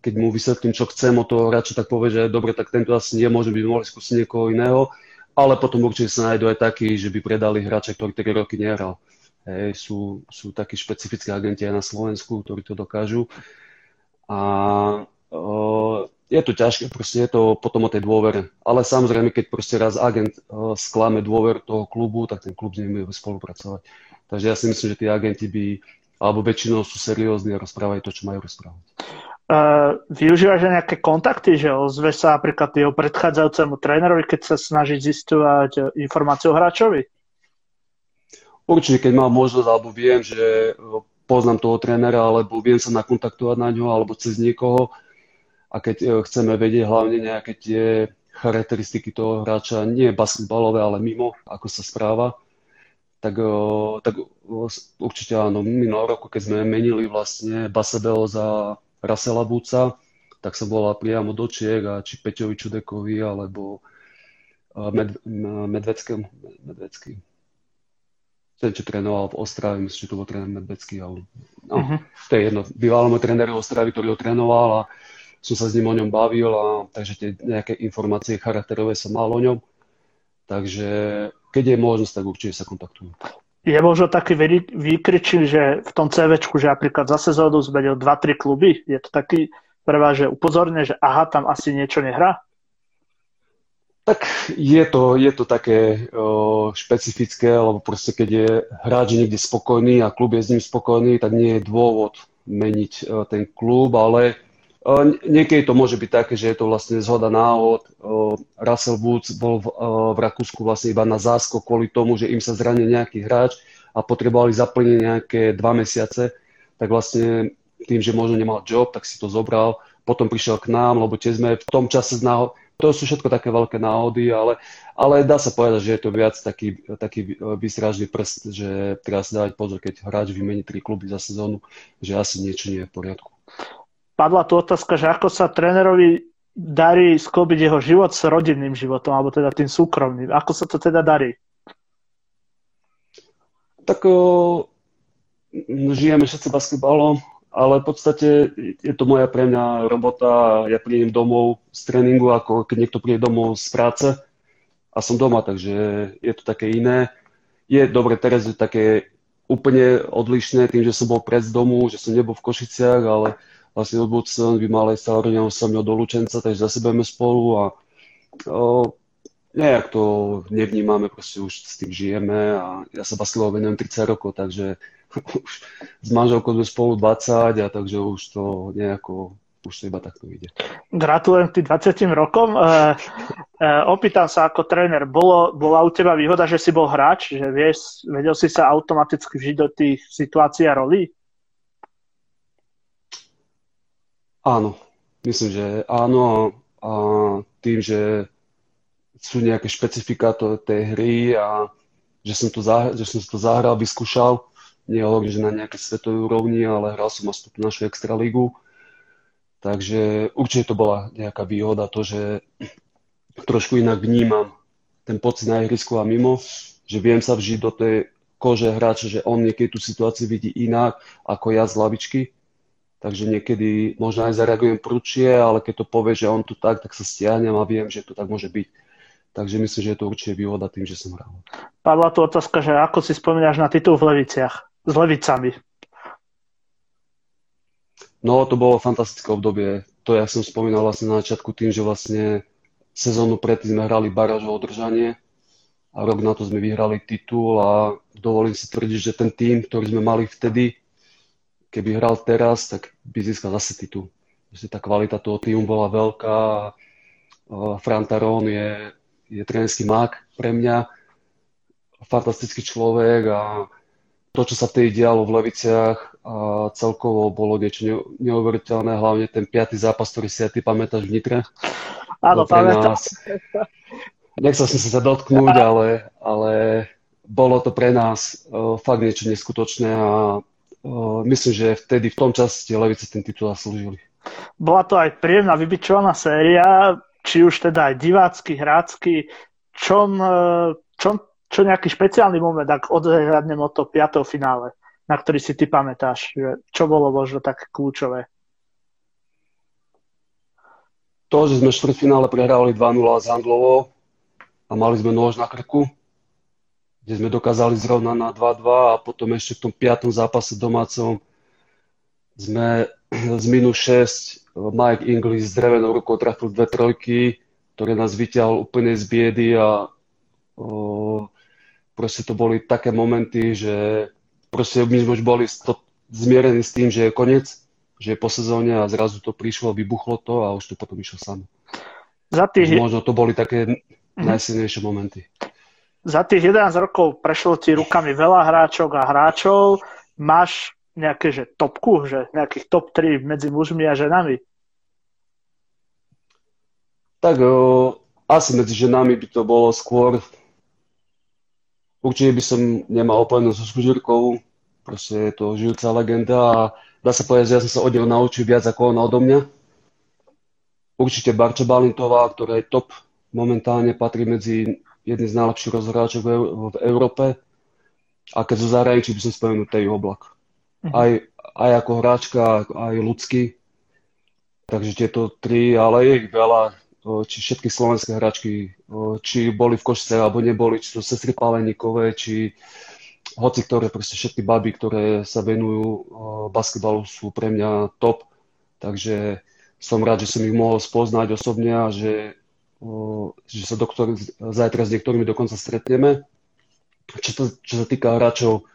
keď mu vysvetlím, čo chcem od toho hráča, tak povie, že dobre, tak tento asi nie, môže by mohli skúsiť niekoho iného, ale potom určite sa nájdú aj takí, že by predali hráča, ktorý 3 roky nehral. Hej, sú, sú takí špecifickí agenti aj na Slovensku, ktorí to dokážu. A o, je to ťažké, proste je to potom o tej dôvere. Ale samozrejme, keď proste raz agent o, sklame dôver toho klubu, tak ten klub s ním bude spolupracovať. Takže ja si myslím, že tí agenti by, alebo väčšinou sú seriózni a rozprávajú to, čo majú rozprávať. Uh, využívaš aj nejaké kontakty, že ozve sa napríklad jeho predchádzajúcemu trénerovi, keď sa snaží zistovať informáciu o hráčovi? Určite, keď mám možnosť, alebo viem, že poznám toho trénera, alebo viem sa nakontaktovať na ňo, alebo cez niekoho. A keď e, chceme vedieť hlavne nejaké tie charakteristiky toho hráča, nie basketbalové, ale mimo, ako sa správa, tak, tak určite áno. Minulý roku, keď sme menili vlastne Basebel za Rasela Buca, tak som bola priamo do Čiek a či Peťovi Čudekovi alebo Med, Medveckým, Medvecký. Ten, čo trénoval v Ostrave, myslím, že to bol tréner Medvecký. Ale, no, uh-huh. to je jedno. Býval môj tréner v Ostravy, ktorý ho trénoval a som sa s ním o ňom bavil, a, takže tie nejaké informácie charakterové som mal o ňom. Takže keď je možnosť, tak určite sa kontaktujú. Je možno taký výkričný, že v tom CVčku, že napríklad za sezónu zmenil 2-3 kluby, je to taký pre vás, že upozorne, že aha, tam asi niečo nehrá? Tak je to, je to také o, špecifické, lebo proste keď je hráč niekde spokojný a klub je s ním spokojný, tak nie je dôvod meniť o, ten klub, ale Niekedy to môže byť také, že je to vlastne zhoda náhod. Russell Woods bol v, v Rakúsku vlastne iba na záskok kvôli tomu, že im sa zranil nejaký hráč a potrebovali zaplniť nejaké dva mesiace, tak vlastne tým, že možno nemal job, tak si to zobral. Potom prišiel k nám, lebo tie sme v tom čase z náhod, to sú všetko také veľké náhody, ale, ale dá sa povedať, že je to viac taký, taký vysrážný prst, že treba si dávať pozor, keď hráč vymení tri kluby za sezónu, že asi niečo nie je v poriadku. Padla tu otázka, že ako sa trénerovi darí sklobiť jeho život s rodinným životom, alebo teda tým súkromným. Ako sa to teda darí? Tak o, žijeme všetci basketbalom, ale v podstate je to moja pre mňa robota. Ja prídem domov z tréningu, ako keď niekto príde domov z práce a som doma, takže je to také iné. Je dobre, teraz je také úplne odlišné tým, že som bol pred domu, že som nebol v Košiciach, ale vlastne mal aj sa rodina sa mňa do Lučenca, takže zase budeme spolu a o, nejak to nevnímame, proste už s tým žijeme a ja sa basketbalu venujem 30 rokov, takže [LAUGHS] už s manželkou sme spolu 20 a takže už to nejako už to iba takto ide. Gratulujem tým 20 rokom. E, e, opýtam sa ako tréner, bolo, bola u teba výhoda, že si bol hráč, že vieš, vedel si sa automaticky vžiť do tých situácií a rolí? Áno, myslím, že áno a tým, že sú nejaké špecifika tej hry a že som to, zahral, že som to zahral, vyskúšal, nie hovorím, že na nejaké svetovej úrovni, ale hral som aspoň našu extralígu. Takže určite to bola nejaká výhoda, to, že trošku inak vnímam ten pocit na ihrisku a mimo, že viem sa vžiť do tej kože hráča, že on niekedy tú situáciu vidí inak ako ja z lavičky. Takže niekedy možno aj zareagujem prúčie, ale keď to povie, že on tu tak, tak sa stiahnem a viem, že to tak môže byť. Takže myslím, že je to určite výhoda tým, že som hral. Padla tu otázka, že ako si spomínaš na titul v Leviciach? s Levicami. No, to bolo fantastické obdobie. To, ja som spomínal vlastne na začiatku tým, že vlastne sezónu predtým sme hrali baráž o udržanie a rok na to sme vyhrali titul a dovolím si tvrdiť, že ten tým, ktorý sme mali vtedy, keby hral teraz, tak by získal zase titul. Že tá kvalita toho týmu bola veľká. Frantaron je, je trénerský mák pre mňa, fantastický človek a to, čo sa vtedy dialo v Leviciach a celkovo bolo niečo neuveriteľné, hlavne ten piatý zápas, ktorý si aj ty pamätáš v Nitre. Áno, pamätám. Nechcel som sa dotknúť, ale, ale bolo to pre nás uh, fakt niečo neskutočné a myslím, že vtedy v tom čase tie Levice ten titul zaslúžili. Bola to aj príjemná vybičovaná séria, či už teda aj divácky, hrácky. Čom, e, čom čo nejaký špeciálny moment, ak odhľadnem od toho 5. finále, na ktorý si ty pamätáš, čo bolo možno tak kľúčové? To, že sme v štvrtfinále prehrávali 2-0 s Handlovou a mali sme nôž na krku, kde sme dokázali zrovna na 2-2 a potom ešte v tom piatom zápase domácom sme [CLEARS THROAT] z minus 6 Mike Inglis s drevenou rukou trafil dve trojky, ktoré nás vyťahol úplne z biedy a o, proste to boli také momenty, že proste my sme už boli to, zmierení s tým, že je koniec, že je po sezóne a zrazu to prišlo, vybuchlo to a už to potom išlo samo. Za tých... Možno to boli také mm. najsilnejšie momenty. Za tých 11 rokov prešlo ti rukami veľa hráčok a hráčov. Máš nejaké že topku, že nejakých top 3 medzi mužmi a ženami? Tak o, asi medzi ženami by to bolo skôr Určite by som nemal opojenúť so Skužírkou, proste je to žijúca legenda a dá sa povedať, že ja som sa od neho naučil viac ako ona odo mňa. Určite Barča Balintová, ktorá je top, momentálne patrí medzi jedný z najlepších rozhráčov v, v Európe. A keď zo zahraničí by som spomenul tej oblak. Mhm. Aj, aj ako hráčka, aj ľudský. Takže tieto tri, ale je ich veľa či všetky slovenské hráčky, či boli v Košice alebo neboli, či to sestry Paleníkové, či hoci ktoré, proste všetky baby, ktoré sa venujú basketbalu sú pre mňa top, takže som rád, že som ich mohol spoznať osobne a že, že sa doktor, zajtra s niektorými dokonca stretneme. Čo, to, čo sa týka hráčov,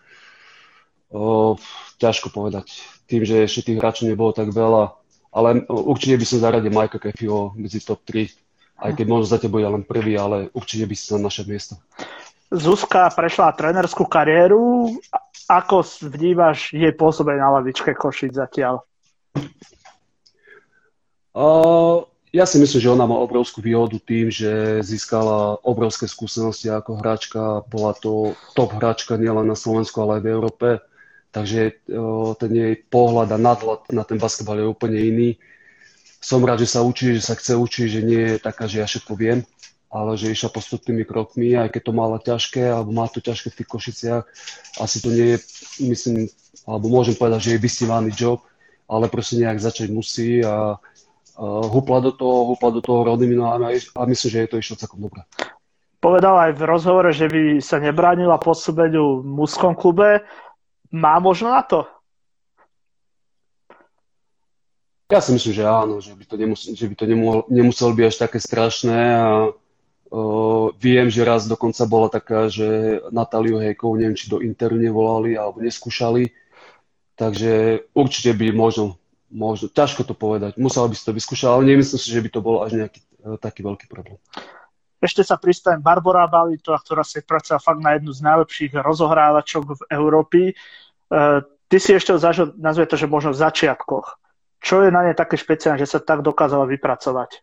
o, ťažko povedať. Tým, že ešte tých hráčov nebolo tak veľa, ale určite by som zaradil Majka Kefiho medzi top 3, aj keď možno za teba bude len prvý, ale určite by si sa naše miesto. Zuzka prešla trenerskú kariéru. Ako vnímaš jej pôsobenie na lavičke Košic zatiaľ? Uh, ja si myslím, že ona má obrovskú výhodu tým, že získala obrovské skúsenosti ako hráčka. Bola to top hráčka nielen na Slovensku, ale aj v Európe. Takže uh, ten jej pohľad a nadhľad na ten basketbal je úplne iný. Som rád, že sa učí, že sa chce učiť, že nie je taká, že ja všetko viem ale že išla postupnými krokmi, aj keď to mala ťažké, alebo má to ťažké v tých Košiciach. Asi to nie je, myslím, alebo môžem povedať, že je vystívaný job, ale proste nejak začať musí a hupla do toho, hupla do toho rodnými nohami a myslím, že je to išlo celkom dobre. Povedal aj v rozhovore, že by sa nebránila pôsobeniu v mužskom klube. Má možno na to? Ja si myslím, že áno, že by to, nemusel, že by to nemuselo, nemuselo byť až také strašné a Uh, viem, že raz dokonca bola taká, že Natáliu Hejkovú, neviem, či do Interu nevolali alebo neskúšali, takže určite by možno, možno, ťažko to povedať, musela by si to vyskúšať, ale nemyslím si, že by to bol až nejaký uh, taký veľký problém. Ešte sa pristavím Barbara Balitová, ktorá si pracovala fakt na jednu z najlepších rozohrávačok v Európy. Uh, ty si ešte zažil, nazve to, že možno v začiatkoch. Čo je na nej také špeciálne, že sa tak dokázala vypracovať?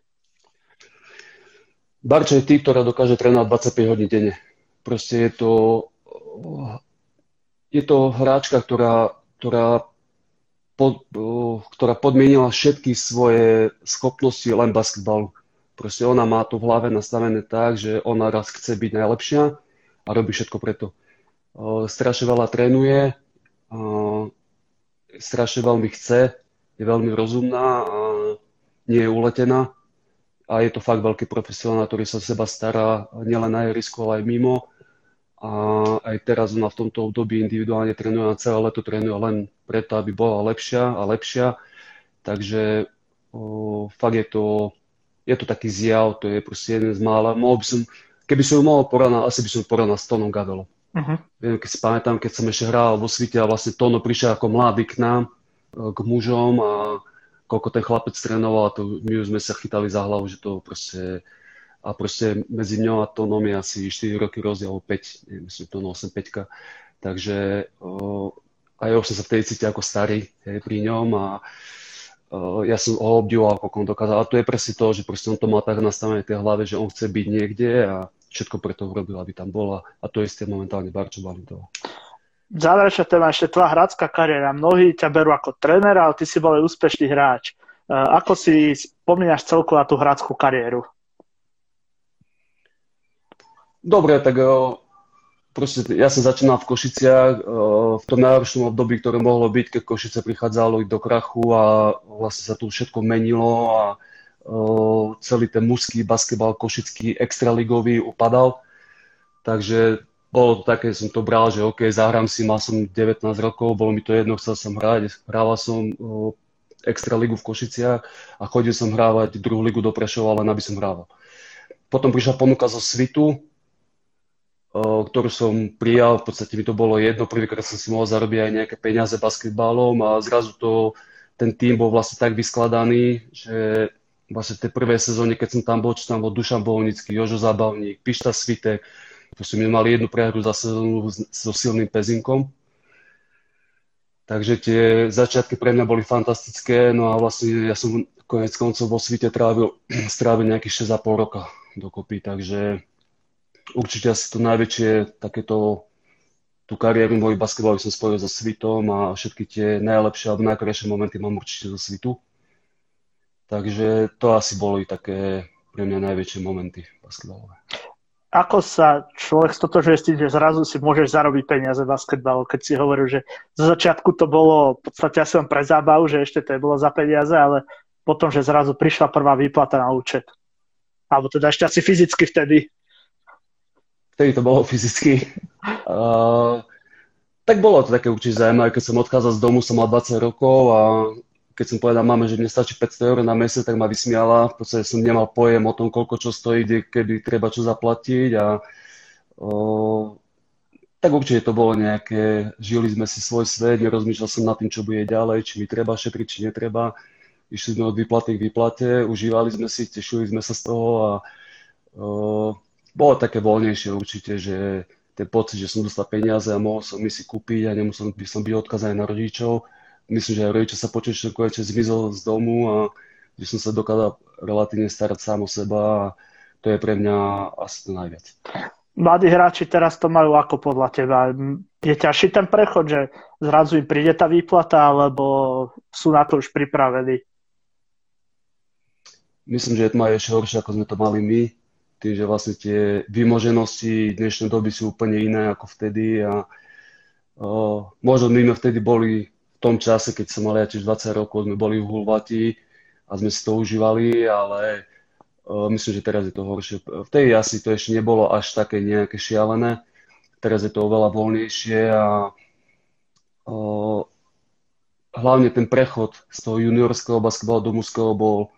Barča je tým, ktorá dokáže trénovať 25 hodín denne. Proste je to, je to hráčka, ktorá, ktorá, pod, ktorá podmienila všetky svoje schopnosti len basketbalu. Proste ona má to v hlave nastavené tak, že ona raz chce byť najlepšia a robí všetko preto. Strašne veľa trénuje, strašne veľmi chce, je veľmi rozumná a nie je uletená a je to fakt veľký profesionál, ktorý sa seba stará nielen na ihrisku, ale aj mimo. A aj teraz ona v tomto období individuálne trénuje na celé leto, trénuje len preto, aby bola lepšia a lepšia. Takže o, fakt je to, je to taký zjav, to je proste jeden z mála. Mohol by som, keby som ju mohol porovnať, asi by som porovnal s Tonom Gavelom. Uh-huh. Viem, keď si pamätám, keď som ešte hral vo svite a vlastne Tono prišiel ako mladý k nám, k mužom a koľko ten chlapec trénoval a to my už sme sa chytali za hlavu, že to proste a proste medzi mňou a Tónom je asi 4 roky rozdiel, 5, neviem, myslím, Tónom 8, 5. Takže o, aj ja už som sa vtedy cítil ako starý hej, pri ňom a o, ja som ho obdivoval, ako on dokázal. A to je presne to, že proste on to má tak nastavené v tej hlave, že on chce byť niekde a všetko preto urobil, aby tam bola. A to je isté momentálne Barčo Balintova záverečná téma ešte tvoja hrácká kariéra. Mnohí ťa berú ako tréner, ale ty si bol úspešný hráč. E, ako si spomínaš celku na tú hráckú kariéru? Dobre, tak e, proste ja som začínal v Košiciach e, v tom najhoršom období, ktoré mohlo byť, keď Košice prichádzalo do krachu a vlastne sa tu všetko menilo a celý ten mužský basketbal košický extraligový upadal. Takže bolo to také, som to bral, že OK, zahrám si, mal som 19 rokov, bolo mi to jedno, chcel som hrať, hrával som uh, extra ligu v Košiciach a chodil som hrávať druhú ligu do Prešova, len aby som hrával. Potom prišla ponuka zo Svitu, ktorú som prijal, v podstate mi to bolo jedno, prvýkrát som si mohol zarobiť aj nejaké peniaze basketbalom a zrazu to, ten tým bol vlastne tak vyskladaný, že vlastne v tej prvej sezóne, keď som tam bol, čo tam bol Dušan Bolnický, Jožo Zabavník, Pišta Svitek, Proste my mali jednu prehru za sezónu so silným pezinkom. Takže tie začiatky pre mňa boli fantastické, no a vlastne ja som konec koncov vo svite trávil, [CLEARS THROAT] strávil nejakých 6,5 roka dokopy, takže určite asi to najväčšie takéto tú kariéru môj basketbal som spojil so Svitom a všetky tie najlepšie alebo najkrajšie momenty mám určite zo Svitu. Takže to asi boli také pre mňa najväčšie momenty basketbalové ako sa človek stotožuje s tým, že zrazu si môžeš zarobiť peniaze v basketbalu, keď si hovoril, že zo začiatku to bolo v podstate asi len pre zábavu, že ešte to je bolo za peniaze, ale potom, že zrazu prišla prvá výplata na účet. Alebo teda ešte asi fyzicky vtedy. Vtedy to bolo [LAUGHS] fyzicky. Uh, tak bolo to také určite zaujímavé, keď som odchádzal z domu, som mal 20 rokov a keď som povedal máme, že mne stačí 500 eur na mesiac, tak ma vysmiala. V podstate som nemal pojem o tom, koľko čo stojí, kedy treba čo zaplatiť a o, tak určite to bolo nejaké, žili sme si svoj svet, nerozmýšľal som nad tým, čo bude ďalej, či mi treba šetriť, či netreba. išli sme od výplaty k výplate, užívali sme si, tešili sme sa z toho a uh, bolo také voľnejšie určite, že ten pocit, že som dostal peniaze a mohol som mi si kúpiť a nemusel by som byť odkazaný na rodičov. Myslím, že aj rodičia sa počuli, že konečne zmizol z domu a že som sa dokázal relatívne starať sám o seba a to je pre mňa asi to najviac. Mladí hráči teraz to majú ako podľa teba? Je ťažší ten prechod, že zrazu im príde tá výplata, alebo sú na to už pripravení? Myslím, že je to ešte horšie, ako sme to mali my tým, že vlastne tie vymoženosti dnešnej doby sú úplne iné ako vtedy a o, možno my sme vtedy boli v tom čase, keď som mal ja tiež 20 rokov, sme boli v Hulvati a sme si to užívali, ale o, myslím, že teraz je to horšie. Vtedy asi to ešte nebolo až také nejaké šialené, teraz je to oveľa voľnejšie a o, hlavne ten prechod z toho juniorského basketbalu do mužského bol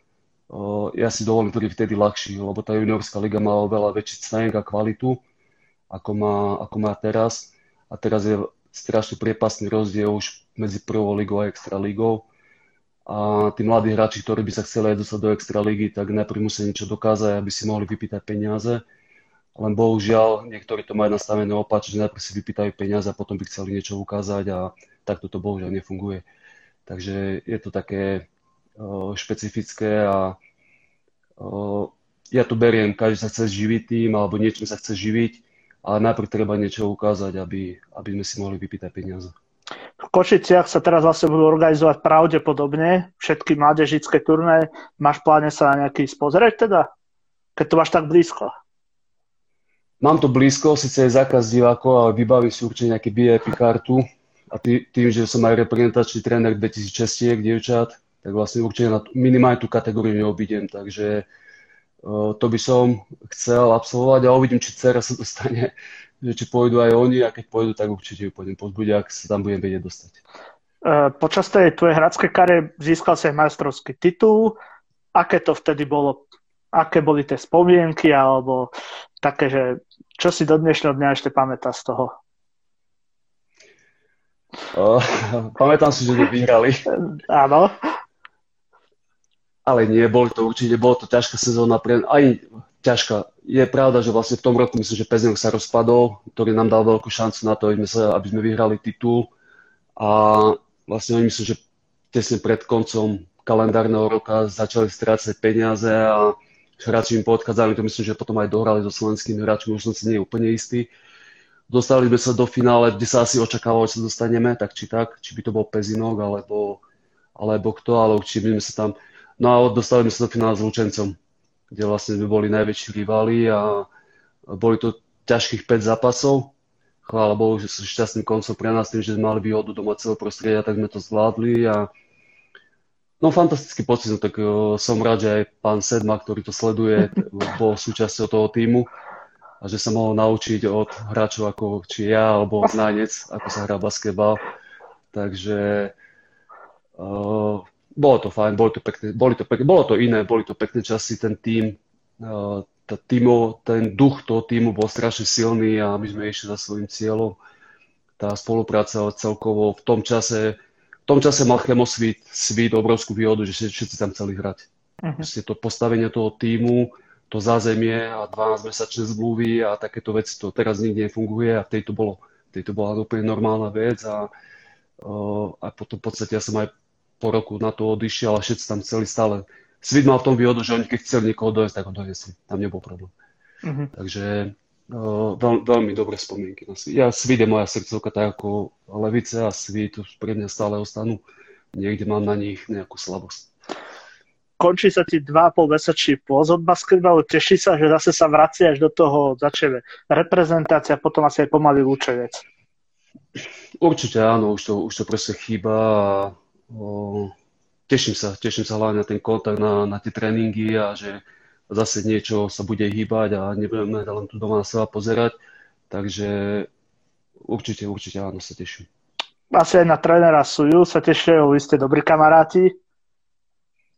ja si dovolím tvrdiť vtedy ľahší, lebo tá juniorská liga má oveľa väčší cvenk a kvalitu, ako má, ako má teraz. A teraz je strašne priepasný rozdiel už medzi prvou ligou a extra ligou. A tí mladí hráči, ktorí by sa chceli aj dostať do extra ligy, tak najprv musia niečo dokázať, aby si mohli vypýtať peniaze. Len bohužiaľ, niektorí to majú nastavené opačne, že najprv si vypýtajú peniaze a potom by chceli niečo ukázať a takto to bohužiaľ nefunguje. Takže je to také špecifické a ja to beriem, každý sa chce živiť tým alebo niečím sa chce živiť, ale najprv treba niečo ukázať, aby, aby sme si mohli vypýtať peniaze. V Košiciach sa teraz vlastne budú organizovať pravdepodobne všetky mládežické turné. Máš pláne sa na nejaký spozrieť teda? Keď to máš tak blízko. Mám to blízko, síce je zákaz divákov, ale vybavím si určite nejaký VIP kartu. A tý, tým, že som aj reprezentačný tréner 2006 dievčat, tak vlastne určite na minimálne tú kategóriu neobidem, takže uh, to by som chcel absolvovať a uvidím, či dcera sa dostane, [LAUGHS] že či pôjdu aj oni a keď pôjdu, tak určite ju pôjdem pozbudiť, ak sa tam budem vedieť dostať. Uh, počas tej tvojej hradskej kare získal si aj majstrovský titul. Aké to vtedy bolo? Aké boli tie spomienky alebo také, že čo si do dnešného dňa ešte pamätá z toho? Uh, [LAUGHS] pamätám si, že to vyhrali. Áno ale nie, bol to určite, bolo to ťažká sezóna, pre, aj ťažká. Je pravda, že vlastne v tom roku myslím, že Pezinok sa rozpadol, ktorý nám dal veľkú šancu na to, aby sme, sa, aby sme vyhrali titul. A vlastne oni myslím, že tesne pred koncom kalendárneho roka začali strácať peniaze a hráči im podchádzali, to myslím, že potom aj dohrali so slovenskými hráčmi, už som si nie úplne istý. Dostali sme sa do finále, kde sa asi očakávalo, že sa dostaneme, tak či tak, či by to bol Pezinok alebo, alebo kto, ale určite by sme sa tam No a dostali sme sa do finále s Lučencom, kde vlastne sme boli najväčší rivali a boli to ťažkých 5 zápasov. Chvála Bohu, že sú šťastným koncom pre nás tým, že sme mali výhodu domáceho prostredia, tak sme to zvládli a no fantastický pocit, no tak uh, som rád, že aj pán Sedma, ktorý to sleduje, bol súčasťou toho týmu a že sa mohol naučiť od hráčov ako či ja alebo Znánec, ako sa hrá basketbal. Takže uh, bolo to fajn, boli to pekné, boli to pekné, bolo to iné, boli to pekné časy, ten tým, uh, týmo, ten duch toho týmu bol strašne silný a my sme išli za svojím cieľom. Tá spolupráca celkovo v tom čase, v tom čase mal Chemosvít svít obrovskú výhodu, že všetci tam chceli hrať. Uh-huh. to postavenie toho týmu, to zázemie a 12-mesačné zmluvy a takéto veci, to teraz nikde nefunguje a v tejto bolo, v tejto bola úplne normálna vec a, uh, a potom v podstate ja som aj po roku na to odišiel a všetci tam chceli stále. Svit mal v tom výhodu, že oni keď chceli niekoho dojsť, tak ho dojesli. Tam nebol problém. Uh-huh. Takže uh, veľ, veľmi dobré spomienky na Svit. Ja Svit je moja srdcovka, tak ako Levice a Svit už pre mňa stále ostanú. Niekde mám na nich nejakú slabosť. Končí sa ti 2,5 mesačný pôzod basketbalu, teší sa, že zase sa vraciaš do toho, začne reprezentácia, potom asi aj pomaly Lučenec. Určite áno, už to, už to proste chýba teším sa, teším sa hlavne na ten kontakt, na, na tie tréningy a že zase niečo sa bude hýbať a nebudeme len tu doma na seba pozerať. Takže určite, určite áno, sa teším. Asi aj na trénera Suju sa tešia, vy ste dobrí kamaráti.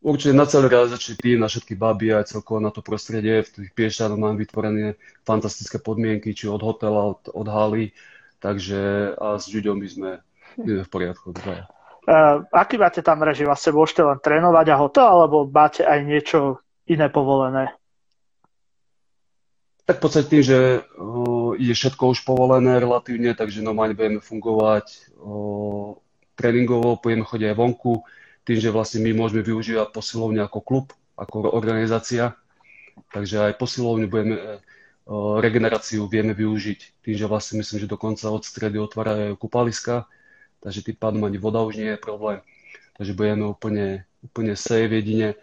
Určite na celý realizačný tým, na všetky baby aj celkovo na to prostredie. V tých Piešťanoch mám vytvorené fantastické podmienky, či od hotela, od, od haly. Takže a s ľuďom by sme, by sme v poriadku. Dvaja. Uh, aký máte tam režim? Vlastne môžete len trénovať a hoto, alebo máte aj niečo iné povolené? Tak v podstate tým, že uh, je všetko už povolené relatívne, takže normálne budeme fungovať uh, tréningovo, budeme chodiť aj vonku, tým, že vlastne my môžeme využívať posilovňu ako klub, ako organizácia, takže aj posilovňu budeme, uh, regeneráciu vieme využiť, tým, že vlastne myslím, že dokonca od stredy otvárajú kúpaliska, takže tým pádom ani voda už nie je problém. Takže budeme úplne, úplne safe jedine,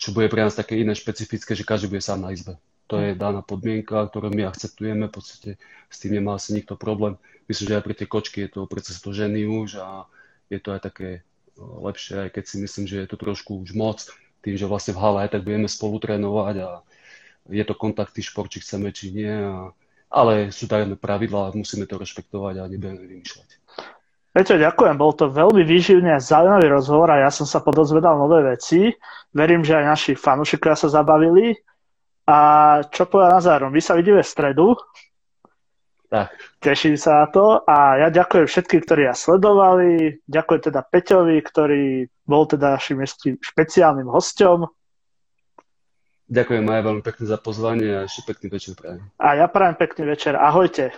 čo bude pre nás také iné špecifické, že každý bude sám na izbe. To je daná podmienka, ktorú my akceptujeme, v podstate s tým nemá asi nikto problém. Myslím, že aj pre tie kočky je to, predsa to ženy už a je to aj také lepšie, aj keď si myslím, že je to trošku už moc, tým, že vlastne v hale tak budeme spolu trénovať a je to kontaktný šport, či chceme, či nie. A, ale sú dané pravidlá musíme to rešpektovať a nebudeme vymýšľať. Peťo, ďakujem. Bol to veľmi výživný a zaujímavý rozhovor a ja som sa podozvedal nové veci. Verím, že aj naši fanúšikovia sa zabavili. A čo povedal na zárom? My sa vidíme v stredu. Tak. Teším sa na to a ja ďakujem všetkým, ktorí ja sledovali. Ďakujem teda Peťovi, ktorý bol teda našim špeciálnym hosťom. Ďakujem aj veľmi pekne za pozvanie a ešte pekný večer prajem. A ja prajem pekný večer. Ahojte.